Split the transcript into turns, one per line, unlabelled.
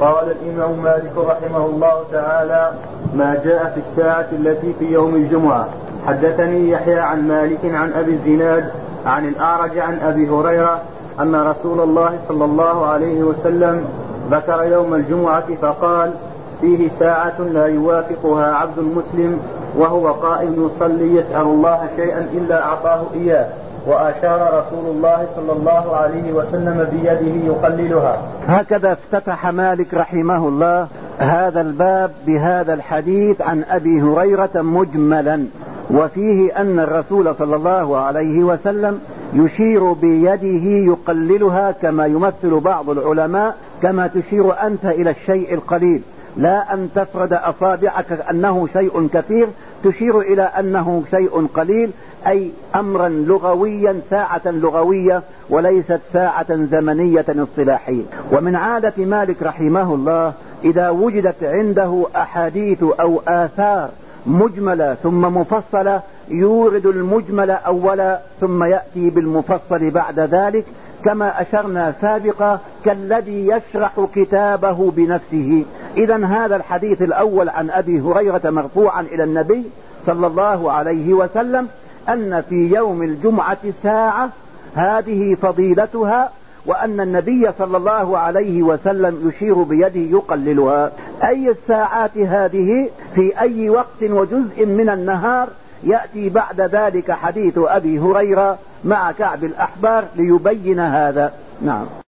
قال الإمام مالك رحمه الله تعالى ما جاء في الساعة التي في يوم الجمعة. حدثني يحيى عن مالك عن أبي الزناد عن الأعرج عن أبي هريرة أن رسول الله صلى الله عليه وسلم ذكر يوم الجمعة فقال فيه ساعة لا يوافقها عبد مسلم وهو قائم يصلي يسأل الله شيئا إلا أعطاه إياه. وأشار رسول الله صلى الله عليه وسلم بيده يقللها.
هكذا افتتح مالك رحمه الله هذا الباب بهذا الحديث عن أبي هريرة مجملا. وفيه أن الرسول صلى الله عليه وسلم يشير بيده يقللها كما يمثل بعض العلماء كما تشير أنت إلى الشيء القليل. لا أن تفرد أصابعك أنه شيء كثير تشير إلى أنه شيء قليل. أي أمرا لغويا ساعة لغوية وليست ساعة زمنية اصطلاحية. ومن عادة مالك رحمه الله إذا وجدت عنده أحاديث أو آثار مجملة ثم مفصلة يورد المجمل أولا ثم يأتي بالمفصل بعد ذلك. كما أشرنا سابقا كالذي يشرح كتابه بنفسه. إذا هذا الحديث الأول عن أبي هريرة مرفوعا إلى النبي صلى الله عليه وسلم. أن في يوم الجمعة ساعة هذه فضيلتها وأن النبي صلى الله عليه وسلم يشير بيده يقللها. أي الساعات هذه؟ في أي وقت وجزء من النهار؟ يأتي بعد ذلك حديث أبي هريرة مع كعب الأحبار ليبين هذا. نعم.